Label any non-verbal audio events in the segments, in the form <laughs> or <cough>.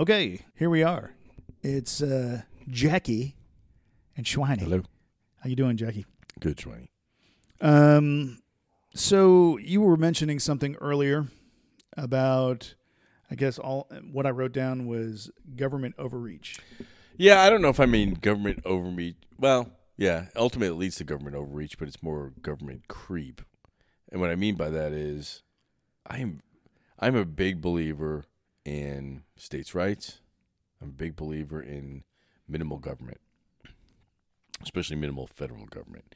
Okay, here we are. It's uh, Jackie and Schwiney. Hello. How you doing, Jackie? Good, Schwiney. Um, so you were mentioning something earlier about, I guess all what I wrote down was government overreach. Yeah, I don't know if I mean government overreach. Well, yeah, ultimately it leads to government overreach, but it's more government creep. And what I mean by that is, I'm I'm a big believer in states' rights. I'm a big believer in minimal government, especially minimal federal government.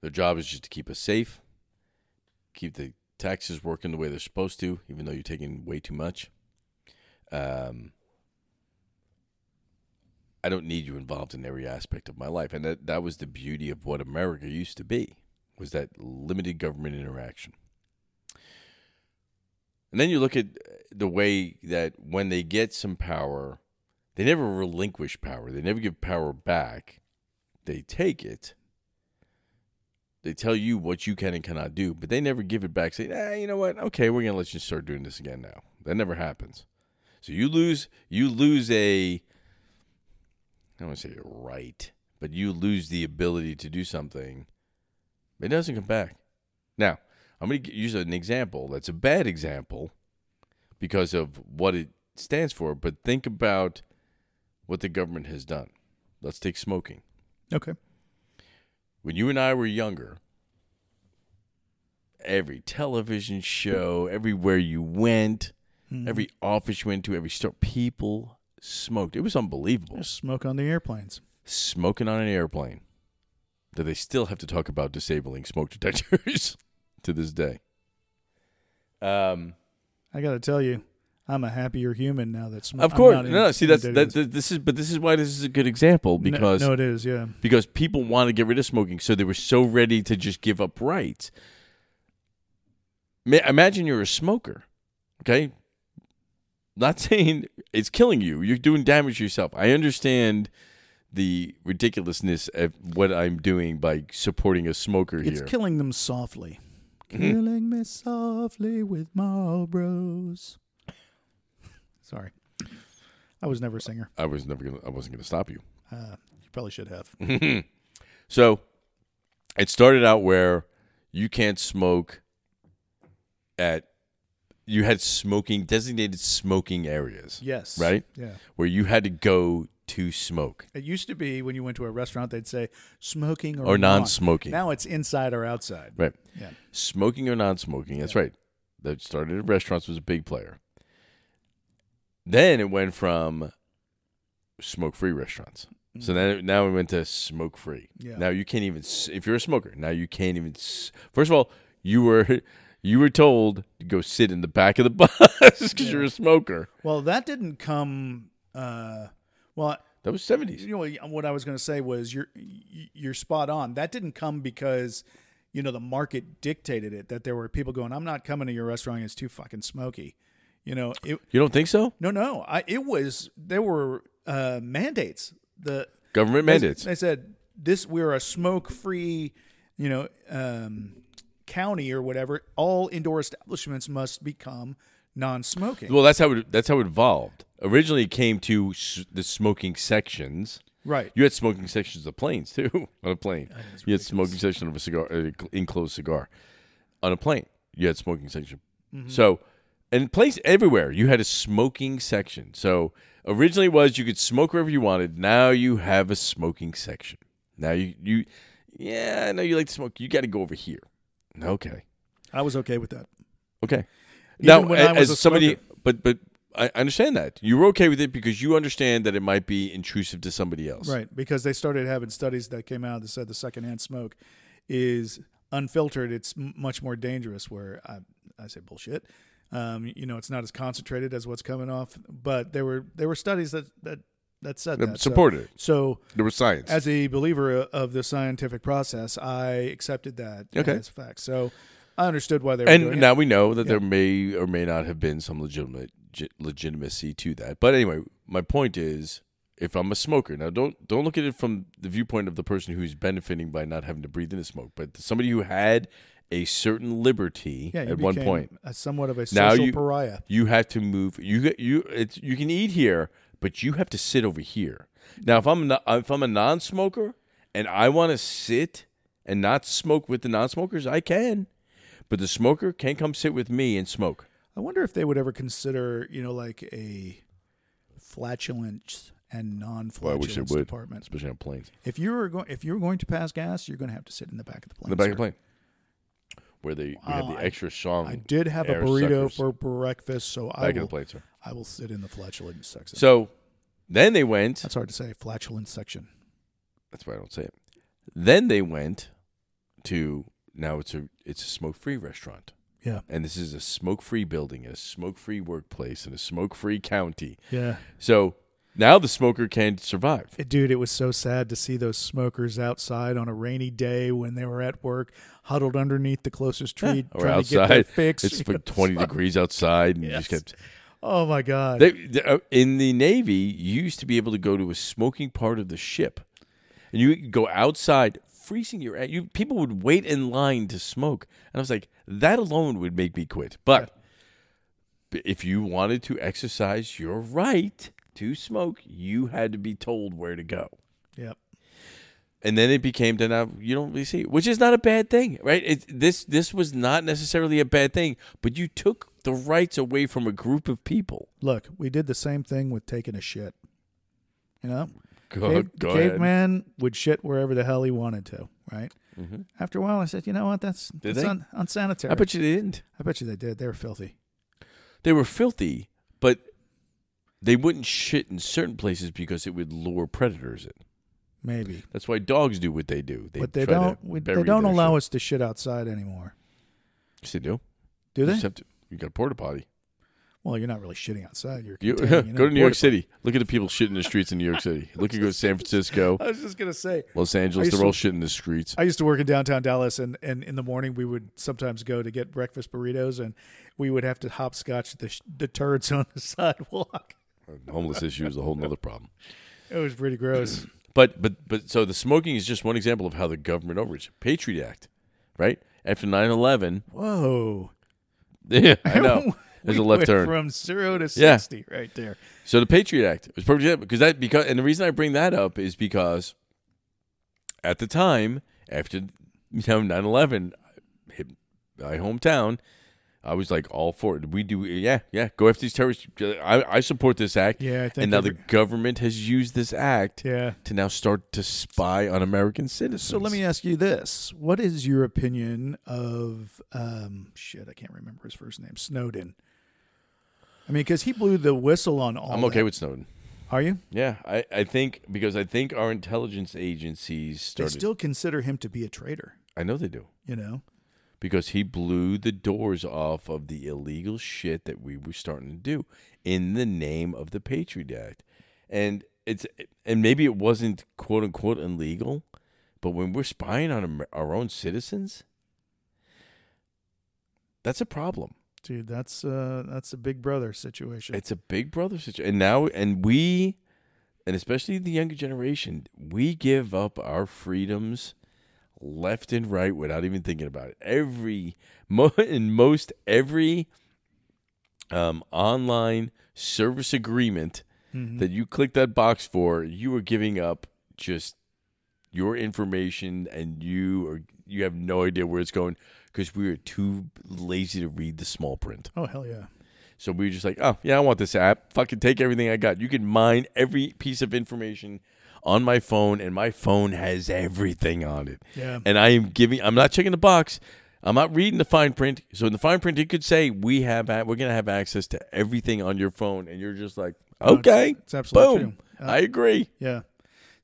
Their job is just to keep us safe, keep the taxes working the way they're supposed to, even though you're taking way too much. Um, I don't need you involved in every aspect of my life, and that that was the beauty of what America used to be, was that limited government interaction. And then you look at the way that when they get some power, they never relinquish power. They never give power back. They take it. They tell you what you can and cannot do, but they never give it back. Say, ah, you know what? Okay, we're gonna let you start doing this again now. That never happens. So you lose. You lose a. I don't want to say right, but you lose the ability to do something. It doesn't come back. Now, I'm going to use an example that's a bad example because of what it stands for, but think about what the government has done. Let's take smoking. Okay. When you and I were younger, every television show, everywhere you went, Mhm. every office you went to, every store, people smoked. It was unbelievable. There's smoke on the airplanes. Smoking on an airplane. Do they still have to talk about disabling smoke detectors <laughs> to this day? Um, I got to tell you, I'm a happier human now that smoke. of course, in- no. See, that's that, that. This is, but this is why this is a good example because no, no, it is. Yeah. because people want to get rid of smoking, so they were so ready to just give up rights. Ma- Imagine you're a smoker, okay? Not <laughs> saying it's killing you; you're doing damage to yourself. I understand the ridiculousness of what I'm doing by supporting a smoker It's here. killing them softly. Mhm. Killing me softly with Marlboros. Sorry. I was never a singer. I was never gonna. I wasn't gonna stop you. Uh, you probably should have. so it started out where you can't smoke at you had smoking designated smoking areas Yes. Right? Yeah. where you had to go to smoke It used to be when you went to a restaurant, they'd say smoking or, or non. non-smoking Now it's inside or outside. right Yeah. smoking or non-smoking that's right that started at restaurants was a big player then it went from smoke-free restaurants so then now we went to smoke-free Yeah. Now you can't even if you're a smoker. Now you can't even. First of all, you were <laughs> you were told to go sit in the back of the <laughs> bus because you're a smoker. Well, that didn't come. Uh, well, That was seventies. you know what I was going to say was you're you're spot on. That didn't come because you know the market dictated it. That there were people going, "I'm not coming to your restaurant. It's too fucking smoky." You know, it, You don't think so? no, no. I it was there were uh, mandates. The Government they- mandates. They said this we're a smoke free, you know, um, county or whatever. All indoor establishments must become non-smoking. Well, that's how it, that's how it evolved. Originally, it came to s- the smoking sections. right. You had smoking sections of planes too <laughs> on a plane. You had smoking section of a cigar, uh, enclosed cigar on a plane. You had smoking section. So, and planes everywhere, you had a smoking section. So originally it was you could smoke wherever you wanted. Now you have a smoking section. Now you you, yeah, I know you like to smoke. You got to go over here. Okay, I was okay with that. okay. Even now, when a- I was as a somebody, but but I understand that you were okay with it because you understand that it might be intrusive to somebody else. Right, because they started having studies that came out that said the secondhand smoke is unfiltered. It's m- much more dangerous. Where I, I say bullshit. Um, you know, it's not as concentrated as what's coming off. But there were there were studies that that that said That So- supported it. So, There was science. as a believer of the scientific process, I accepted that Okay. as fact. So I understood why they were doing and it. now we know that Yeah. there may or may not have been some legitimate legitimacy to that. But anyway, my point is, if I'm a smoker now, don't don't look at it from the viewpoint of the person who's benefiting by not having to breathe in the smoke, but somebody who had a certain liberty Yeah, at one point. a somewhat of a Now social you- pariah. You have to move. You you it's you can eat here, but you have to sit over here. Now, if I'm not, if I'm a non-smoker and I want to sit and not smoke with the non-smokers, I can. But the smoker can't come sit with me and smoke. I wonder if they would ever consider, you know, like a flatulence and Well, I non-flatulence wish it would, department. especially on planes. If you were going, if you were going to pass gas, you're going to have to sit in the back of the plane. In the back of the plane, where they we have the I- extra strong I did have a burrito suckers. for breakfast, so I back of the will, plane, sir. I will sit in the flatulence section. So then they went. That's hard to say. Flatulence section. That's why I don't say it. Then they went to now it's a it's a smoke free restaurant. Yeah. And this is a smoke free building, a smoke free workplace, and a smoke free county. Yeah. So now the smoker can survive. Dude, it was so sad to see those smokers outside on a rainy day when they were at work, huddled underneath the closest tree, Or trying to get their outside. fix. It's like know, <laughs> 20 so- degrees outside, and you just kept. Oh my god! They, they- uh, in the Navy, you used to be able to go to a smoking part of the ship, and you could go outside, freezing your. Ass. You people would wait in line to smoke, and I was like, that alone would make me quit. But b- if you wanted to exercise your right to smoke, you had to be told where to go. yep. And then it became to now you don't really see, it, which is not a bad thing, right? It, this this was not necessarily a bad thing, but you took the rights away from a group of people. Look, we did the same thing with taking a shit. You know, Go, Cave- go ahead. caveman would shit wherever the hell he wanted to. Right. Mhm. After a while, I said, you know what? That's Did that's un- unsanitary. I bet you they didn't. I bet you they did. They were filthy. They were filthy, but they wouldn't shit in certain places because it would lure predators in. Maybe, That's why dogs do what they do. They but they don't. We, they don't allow shit. us to shit outside anymore. Yes, they do. Do You they? have to- you got a porta potty. Well, you're not really shitting outside. You're You, <laughs> go to New York porta City. Look at the people shitting in the streets in New York City. Look at go to San <laughs> Francisco. I was just gonna say. Los Angeles. They're all shitting in the streets. I used to work in downtown Dallas, and, and in the morning we would sometimes go to get breakfast burritos, and we would have to hopscotch the, the turds <laughs> on the sidewalk. Homeless issue is a whole nother problem. It was pretty gross. <clears throat> But but but so the smoking is just one example of how the government overreach. Patriot Act, right? After 9-11, Whoa! yeah, I know. There's We a left turn. from zero to Yeah. sixty right there. So the Patriot Act was perfect because that because and the reason I bring that up is because at the time after you know 9/11 hit my hometown, I was like all for it. We do yeah yeah go after these terrorists. I, I support this act. Yeah, and now every- the government has used this act yeah. to now start to spy on American citizens. So let me ask you this: What is your opinion of um, shit? I can't remember his first name. Snowden. I mean, because he blew the whistle on all. I'm okay that. with Snowden. Are you? Yeah, I, I think because I think our intelligence agencies They still consider him to be a traitor. I know they do. You know. because he blew the doors off of the illegal shit that we were starting to do in the name of the Patriot Act. And it's and maybe it wasn't quote unquote illegal, but when we're spying on our own citizens, that's a problem. Dude, that's uh that's a big brother situation. It's a big brother situation. And now and we and especially the younger generation, we give up our freedoms left and right without even thinking about it. Every mo- <laughs> in most every um, online service agreement Mhm. that you click that box for, you are giving up just your information, and you are you have no idea where it's going because we are too lazy to read the small print. oh hell yeah. So we were just like, oh yeah, I want this app. Fucking take everything I got. You can mine every piece of information on my phone, and my phone has everything on it. Yeah. And I am giving. I'm not checking the box. I'm not reading the fine print. So in the fine print, it could say we have. a- We're gonna have access to everything on your phone, and you're just like, No, it's- okay, It's, absolutely boom. true. Uh, I agree. Yeah.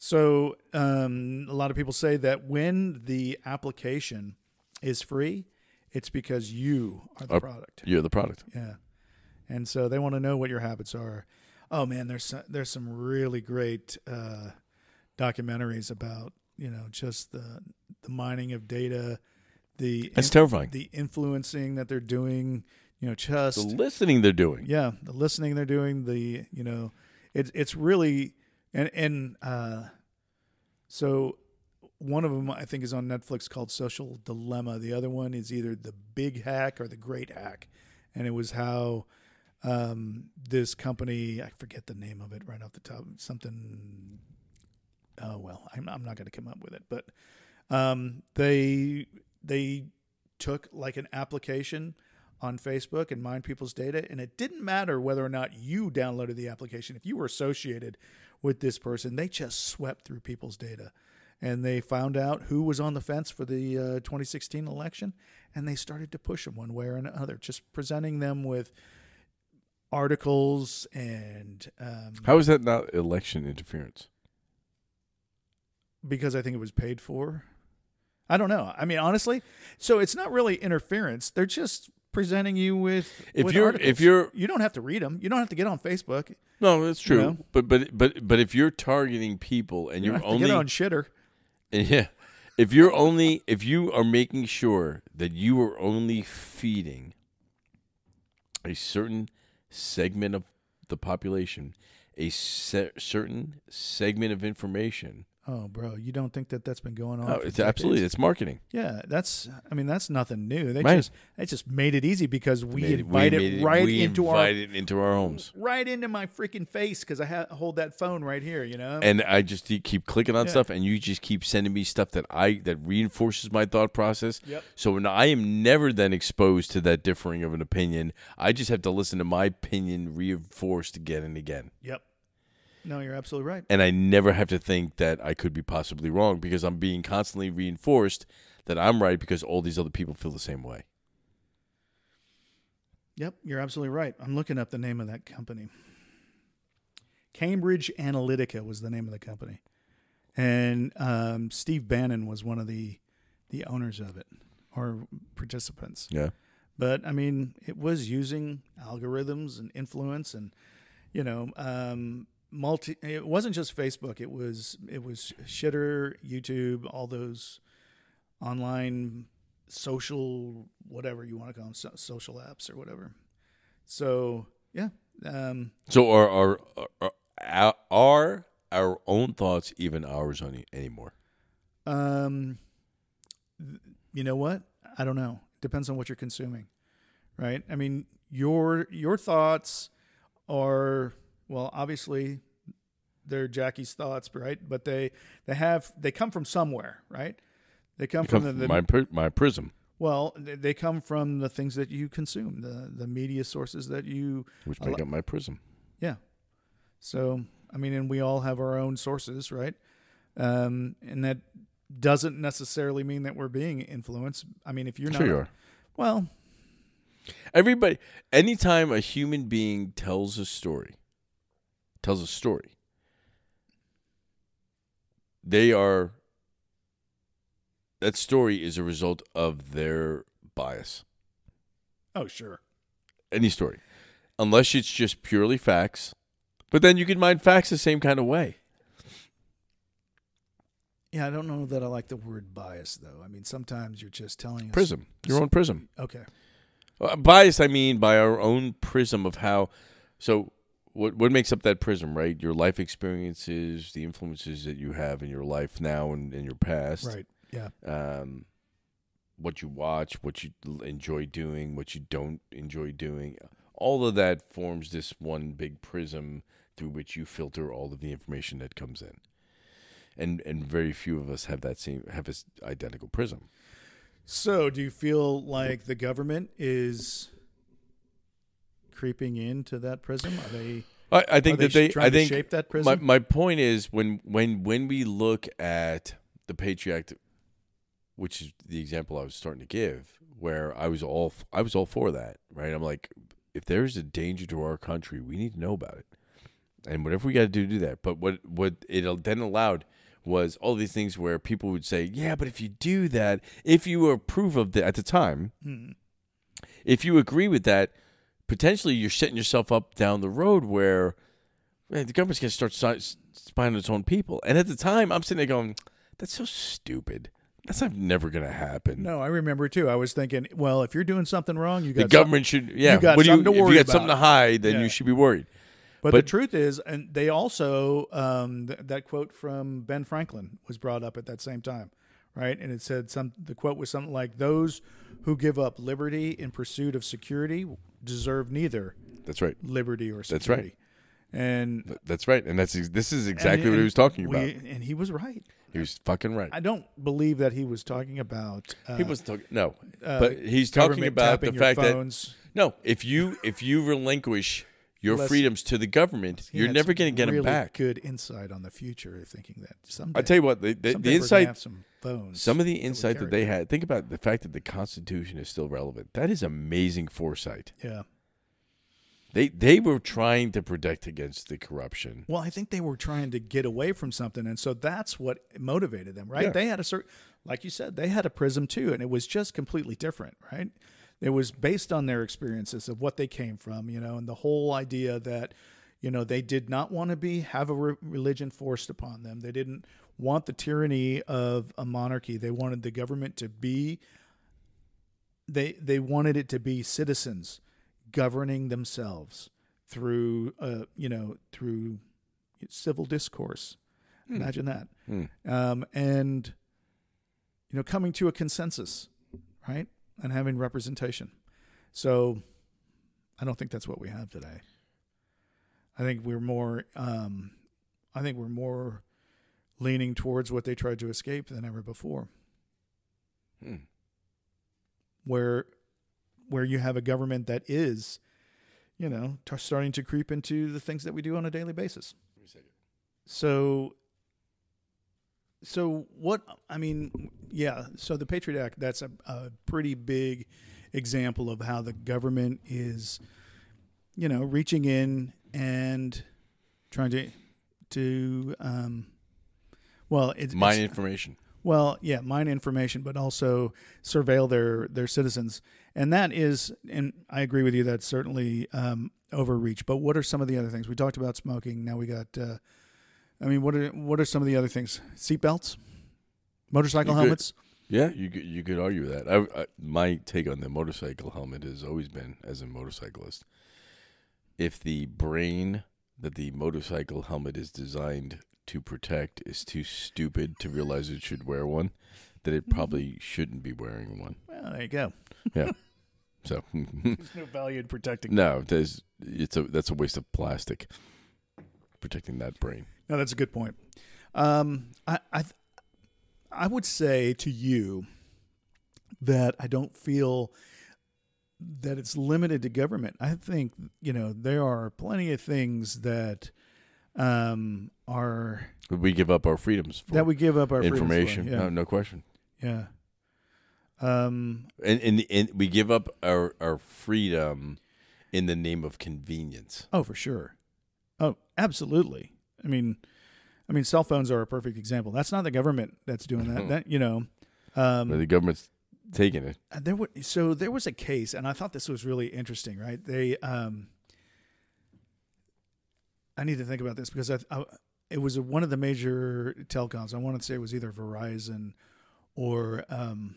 So um, a lot of people say that when the application is free, it's because you are the product. You're the product. Yeah. And so they want to know what your habits are. Oh man, there's some, there's some really great uh, documentaries about you know just the the mining of data, the That's in- terrifying. the influencing that they're doing. You know, just The listening they're doing. yeah the listening they're doing the you know it's it's really and and uh so one of them I think is on Netflix called Social Dilemma. The other one is either The Big Hack or The Great Hack, and it was how um, this company I forget the name of it right off the top something. Oh well, I'm, I'm not going to come up with it, but um, they they took like an application on Facebook and mined people's data, and it didn't matter whether or not you downloaded the application. If you were associated with this person, they just swept through people's data, and they found out who was on the fence for the uh, 2016 election, and they started to push them one way or another, just presenting them with articles and um, How is that not election interference? because I think it was paid for. I don't know. I mean, honestly, so it's not really interference. They're just presenting you with If with you're- articles. if you're- you don't have to read them. You don't have to get on Facebook. No, that's true. know? But but but but if you're targeting people and You you're only on shitter. <laughs> yeah, if you're only if you are making sure that you are only feeding a certain segment of the population a se- certain segment of information, Oh, bro, you don't think that that's been going on? oh, it's decades? absolutely it's marketing. Yeah, that's. I mean, that's nothing new. They Right. just they just made it easy because we Made- invite made it right we into our it into our homes. right into my freaking face because I ha- hold that phone right here. You know. and I just keep- keep clicking on Yeah. stuff, and you just keep sending me stuff that I that reinforces my thought process. Yep. So when I am never then exposed to that differing of an opinion, I just have to listen to my opinion reinforced again and again, yep. No, you're absolutely right. and I never have to think that I could be possibly wrong because I'm being constantly reinforced that I'm right because all these other people feel the same way. Yep, you're absolutely right. I'm looking up the name of that company. Cambridge Analytica was the name of the company, and um, Steve Bannon was one of the the owners of it or participants. Yeah. But I mean, it was using algorithms and influence, and you know, um, multi. It wasn't just Facebook. It was it was Shitter, YouTube, all those online social whatever you want to call them, so, social apps or whatever. So yeah, um, So are are are, are, are our own thoughts even ours any, anymore? Um, th- you know what? I don't know. Depends on what you're consuming, right? I mean, your your thoughts are well, obviously, they're Jackie's thoughts, right? But they they have they come from somewhere, right? They come Come from the, my pri- my prism, well, they they come from the things that you consume, the the media sources that you which make lo- up my prism. Yeah. So, I mean, and we all have our own sources, right? Um, and that doesn't necessarily mean that we're being influenced. I mean, if you're Sure not, you are. well, Everybody, anytime a human being tells a story, tells a story, they are, that story is a result of their bias. oh, sure. Any story. Unless it's just purely facts. But then you can mind facts the same kind of way. Yeah, I don't know that I like the word bias, though. I mean, sometimes you're just telling us. Prism. Your own prism. Okay. Uh, bias, I mean, by our own prism of how. So, what what makes up that prism, right? Your life experiences, the influences that you have in your life now and in your past. Right. Yeah. Um, what you watch, what you enjoy doing, what you don't enjoy doing. All of that forms this one big prism through which you filter all of the information that comes in. And and very few of us have that same have this identical prism. So, do you feel like the government is creeping into that prism? Are they? I, I think they that they. I think shape that my prism. my point is when when when we look at the Patriot Act, which is the example I was starting to give, where I was all I was all for that, right? I'm like, if there's a danger to our country, we need to know about it, and whatever we got to do to do that. But what what it then allowed was all these things where people would say, yeah, but if you do that, if you approve of that at the time, Hmm. if you agree with that, potentially you're setting yourself up down the road where man, the government's going to start si- spying on its own people. And at the time, I'm sitting there going, that's so stupid. That's not, never going to happen. No, I remember too. I was thinking, well, if you're doing something wrong, you the government should, yeah. You got what do you, something to if worry you got something to hide, then Yeah. you should be worried. But, the truth is, and they also um, th- that quote from Ben Franklin was brought up at that same time, right? And it said some. The quote was something like, "Those who give up liberty in pursuit of security deserve neither That's right. liberty or That's right. And That's right. And that's this is exactly and- what he was talking we- about. and he was right. He was fucking right. I don't believe that he was talking about. Uh, he was talking no, uh, but he's talking about the fact that no, if you if you relinquish your Less- freedoms to the government, you're never going to get really them back. Good insight on the future, thinking that someday. I tell you what, the, the, someday the we're insight, have some phones. some of the that insight that carry. they had. Think about the fact that the Constitution is still relevant. That is amazing foresight. Yeah. They they were trying to protect against the corruption. Well, I think they were trying to get away from something, and so that's what motivated them, right? Yeah. They had a certain, like you said, they had a prism too, and it was just completely different, right? It was based on their experiences of what they came from, you know, and the whole idea that, you know, they did not want to be have a re- religion forced upon them. They didn't want the tyranny of a monarchy. They wanted the government to be. They they wanted it to be citizens governing themselves through uh, you know through civil discourse imagine that Hmm. um, and you know coming to a consensus right and having representation so i don't think that's what we have today i think we're more um, i think we're more leaning towards what they tried to escape than ever before Hmm. where where you have a government that is, you know, t- starting to creep into the things that we do on a daily basis. So, so what? I mean, yeah. So the Patriot Act that's a, a pretty big example of how the government is, you know, reaching in and trying to to um, well, it's Mine it's- information. well, yeah, mine information, but also surveil their their citizens, and that is, and I agree with you. That's certainly um, overreach. But what are some of the other things we talked about? Smoking. Now we got. Uh, I mean, what are what are some of the other things? Seatbelts, motorcycle You could- helmets. Yeah, you could, you could argue that. I, I, my take on the motorcycle helmet has always been, as a motorcyclist, if the brain that the motorcycle helmet is designed to protect is too stupid to realize it should wear one, that it mm-hmm. probably shouldn't be wearing one. Well, there you go. <laughs> Yeah. So <laughs> <laughs> There's no value in protecting. no, there's it's a that's a waste of plastic protecting that brain. No, that's a good point. Um, I, I, I would say to you that I don't feel that it's limited to government. I think you know there are plenty of things that um, are We give up our freedoms for that we give up our information. Yeah, No, no question. yeah. Um, And, and and we give up our our freedom in the name of convenience. oh, for sure. Oh, absolutely. I mean, I mean, cell phones are a perfect example. That's not the government that's doing that. <laughs> That you know. Um, the government's taking it. Uh, there was so there was a case and i thought this was really interesting right they um i need to think about this because i, I it was one of the major telecoms i want to say it was either verizon or um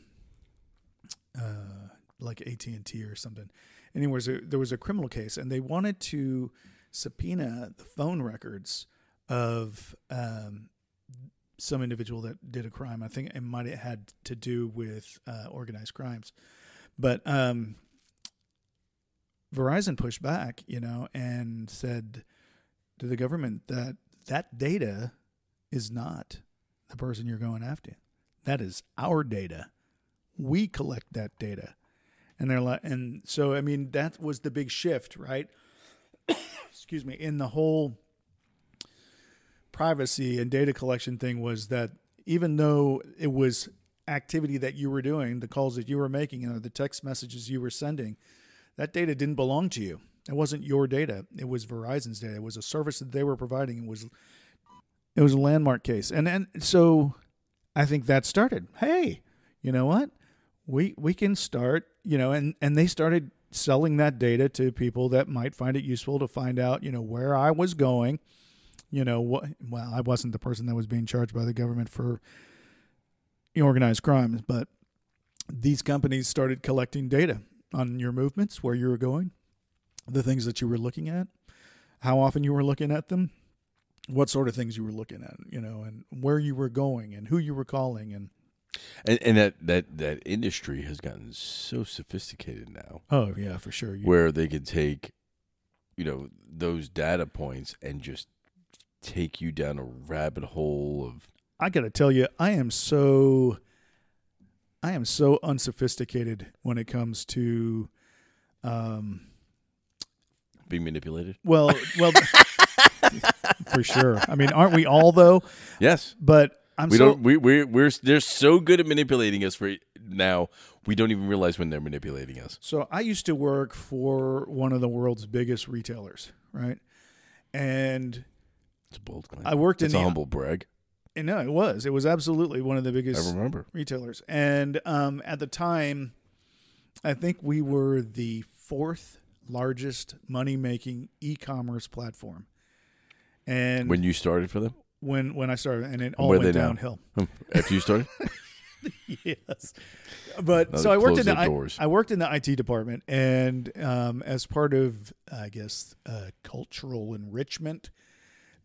uh like AT&T or something Anyways, there was a there was a criminal case and they wanted to subpoena the phone records of um some individual that did a crime. I think it might have had to do with uh, organized crimes, but um, Verizon pushed back, you know, and said to the government that that data is not the person you're going after. That is our data. We collect that data, and they're like, and so I mean that was the big shift, right? <coughs> Excuse me, in the whole privacy and data collection thing was that even though it was activity that you were doing, the calls that you were making, you know, the text messages you were sending, that data didn't belong to you. It wasn't your data. It was Verizon's data. It was a service that they were providing. It was it was a landmark case. And and so I think that started. Hey, you know what? We we can start, you know, and and they started selling that data to people that might find it useful to find out, you know, where I was going you know what well i wasn't the person that was being charged by the government for organized crimes but these companies started collecting data on your movements where you were going the things that you were looking at how often you were looking at them, what sort of things you were looking at, you know, and where you were going and who you were calling and And, and that, that, that industry has gotten so sophisticated now oh yeah, for sure. You, where they can take, you know, those data points and just take you down a rabbit hole of I got to tell you, I am so I am so unsophisticated when it comes to um being manipulated. well, well <laughs> for sure. I mean, aren't we all though? Yes. But I'm We so don't. We we we're they're so good at manipulating us for now. We don't even realize when they're manipulating us. So I used to work for one of the world's biggest retailers, right? And It's a bold claim. I worked in a the humble brag. and no, it was. It was absolutely one of the biggest I remember. retailers. And um, at the time, I think we were the fourth largest money making e commerce platform. And When you started for them, when when I started, and it all where went they now? downhill. <laughs> after you started, <laughs> yes. But Now so I worked in the I. I worked in the IT department, and um, as part of I guess uh, cultural enrichment,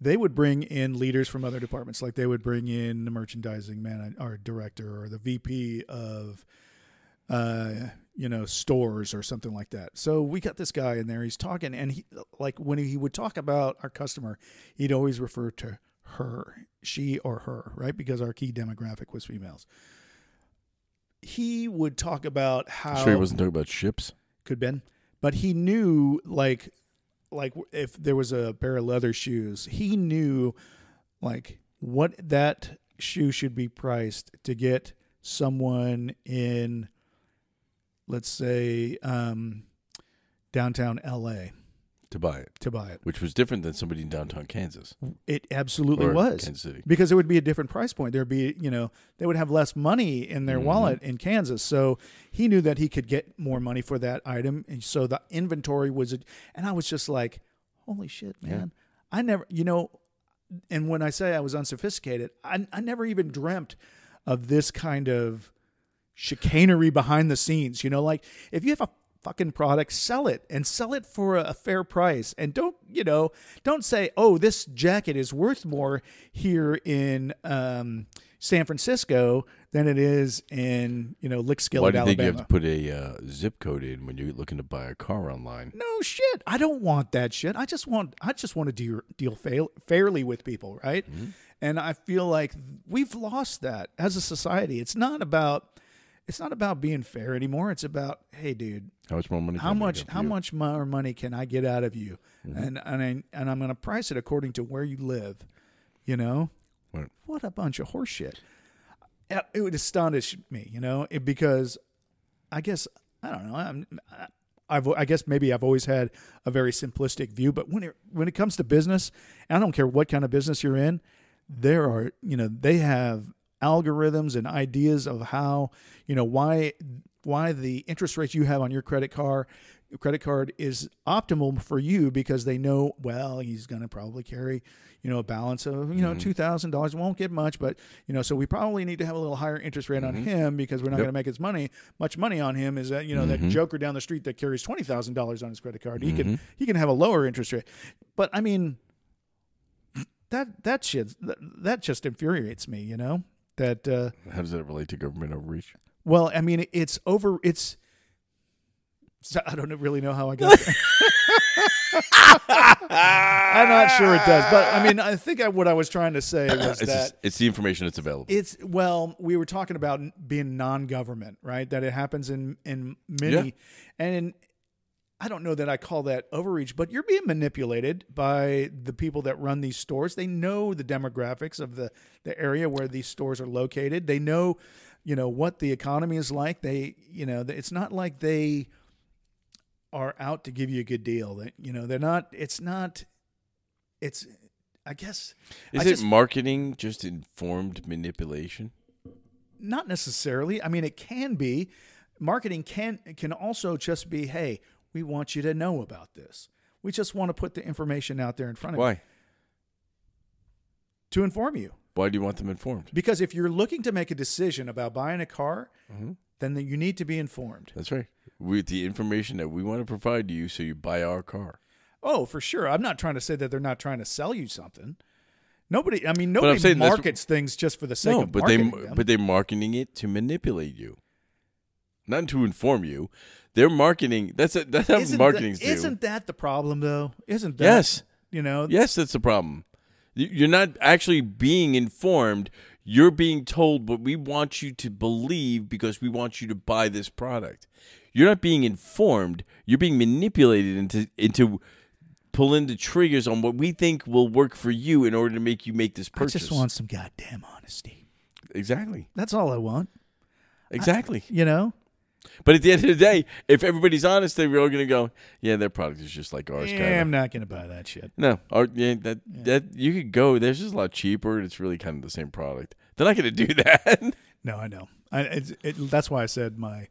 they would bring in leaders from other departments. Like they would bring in the merchandising man or director or the VP of uh, you know stores or something like that. So we got this guy in there. He's talking, and he like when he would talk about our customer, he'd always refer to her, she or her, right? Because our key demographic was females. He would talk about how I'm sure he wasn't talking about ships. could been, but he knew like like if there was a pair of leather shoes, he knew like what that shoe should be priced to get someone in let's say um downtown LA to buy it, to buy it. which was different than somebody in downtown Kansas It absolutely or was. Kansas City. because it would be a different price point. There'd be, you know, they would have less money in their Mhm. wallet in Kansas. So he knew that he could get more money for that item. And so the inventory was, and I was just like, holy shit, Yeah. man. I never, you know, and when I say I was unsophisticated, I, I never even dreamt of this kind of chicanery behind the scenes. You know, like if you have a fucking product, sell it and sell it for a, fair price. And don't, you know, don't say, oh, this jacket is worth more here in um, San Francisco than it is in, you know, Lickskillet, Why do you think you have to put a uh, zip code in when you're looking to buy a car online? no shit. I don't want that shit. I just want I just want to deal deal fail, fairly with people, right? And I feel like we've lost that as a society. It's not about it's not about being fair anymore. It's about hey, dude, How much more money? how can I much how you? much more money can I get out of you? Mm-hmm. And and I, and I'm going to price it according to where you live. You know, Right. what a bunch of horseshit. It it would astonish me, you know, it, because I guess I don't know. I'm, I- I've, I guess maybe I've always had a very simplistic view, but when it when it comes to business, and I don't care what kind of business you're in, there are you know they have algorithms and ideas of how you know why why the interest rates you have on your credit card credit card is optimal for you because they know well he's going to probably carry you know a balance of you know mm-hmm. two thousand dollars. Won't get much but you know so we probably need to have a little higher interest rate on mm-hmm. him because we're not Yep. going to make as money much money on him is that you know that mm-hmm. joker down the street that carries twenty thousand dollars on his credit card. He can he can have a lower interest rate. But I mean that that shit that, that just infuriates me you know that uh How does that relate to government overreach? well, I mean, it's over. It's. I don't really know how I got there. <laughs> I'm not sure it does, but I mean, I think I, what I was trying to say <coughs> was It's, that just, it's the information that's available. it's well, we were talking about being non-government, right? That it happens in in many, Yeah. and in, I don't know that I call that overreach, but you're being manipulated by the people that run these stores. They know the demographics of the the area where these stores are located. They know, you know, what the economy is like. They, you know, it's not like they are out to give you a good deal. That you know, they're not. It's not. It's. I guess. Is I it just- marketing just informed manipulation? not necessarily. I mean, it can be. Marketing can can also just be, hey, we want you to know about this. We just want to put the information out there in front of you Why? to inform you. Why do you want them informed? Because if you're looking to make a decision about buying a car, Mm-hmm. then you need to be informed. That's right. With the information that we want to provide to you, so you buy our car. Oh, for sure. I'm not trying to say that they're not trying to sell you something. Nobody. I mean, nobody markets things just for the sake no, of but they marketing them. but they're marketing it to manipulate you, not to inform you. They're marketing. That's a, that's how isn't marketing's that, do. isn't that the problem though? Isn't that yes, you know? yes, that's the problem. You- You're not actually being informed. You're being told what we want you to believe because we want you to buy this product. You're not being informed. You're being manipulated into into pulling the triggers on what we think will work for you in order to make you make this purchase. I just want some goddamn honesty. exactly, That's all I want. exactly. You know? But at the end of the day, if everybody's honest, they're all going to go, "Yeah, their product is just like ours." Yeah, kind I'm not going to buy that shit. No, our, yeah, that that you could go. There's just a lot cheaper. It's really kind of the same product. They're not going to do <laughs> that. No, I know. I, it's, it, that's why I said my.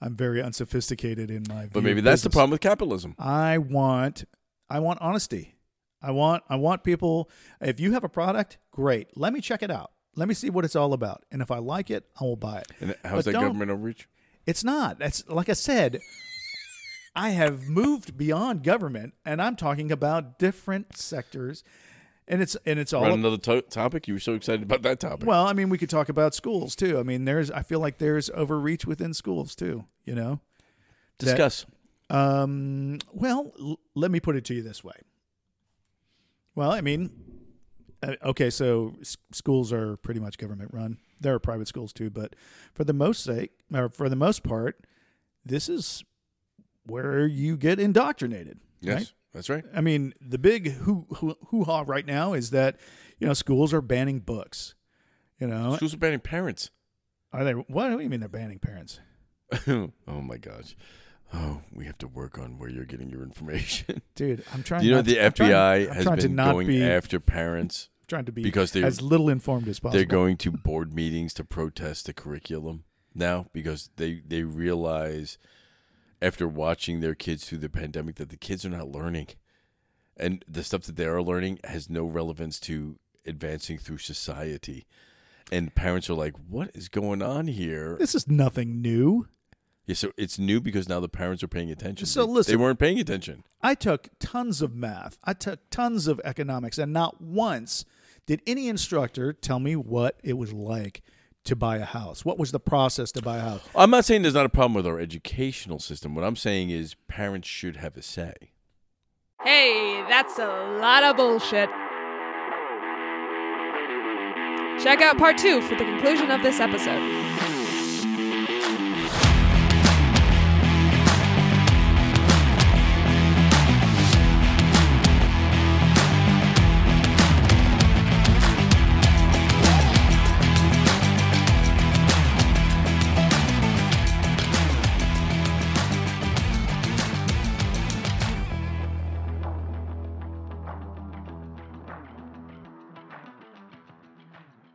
I'm very unsophisticated in my. but maybe that's the problem with capitalism. I want I want honesty. I want I want people if you have a product, great. Let me check it out. Let me see what it's all about. And if I like it, I will buy it. And how's But that government overreach? It's not. That's like I said, I have moved beyond government and I'm talking about different sectors. And it's and it's all another to- topic, you were so excited about that topic. well, I mean, we could talk about schools too. I mean, there's I feel like there's overreach within schools too, you know. Discuss. Um, well, l- let me put it to you this way. Well, I mean, uh, okay, so s- schools are pretty much government run. There are private schools too, but for the most sake, or for the most part, this is where you get indoctrinated. yes, right? that's right. I mean, the big hoo hoo ha right now is that you know schools are banning books. You know, Schools are banning parents. are they? What do you mean they're banning parents? <laughs> oh my gosh. Oh, we have to work on where you're getting your information. <laughs> Dude, I'm trying. You know the to, trying- FBI has trying to been going be, after parents <laughs> trying to be because they're as little informed as possible. they're going to board meetings to protest the curriculum now because they they realize after watching their kids through the pandemic that the kids are not learning and the stuff that they are learning has no relevance to advancing through society and parents are like what is going on here This is nothing new. Yeah so it's new because now the parents are paying attention So They- listen- they weren't paying attention I took tons of math. I took tons of economics, and not once did any instructor tell me what it was like to buy a house. What was the process to buy a house? i'm not saying there's not a problem with our educational system what i'm saying is parents should have a say Hey, that's a lot of bullshit. Check out part two for the conclusion of this episode.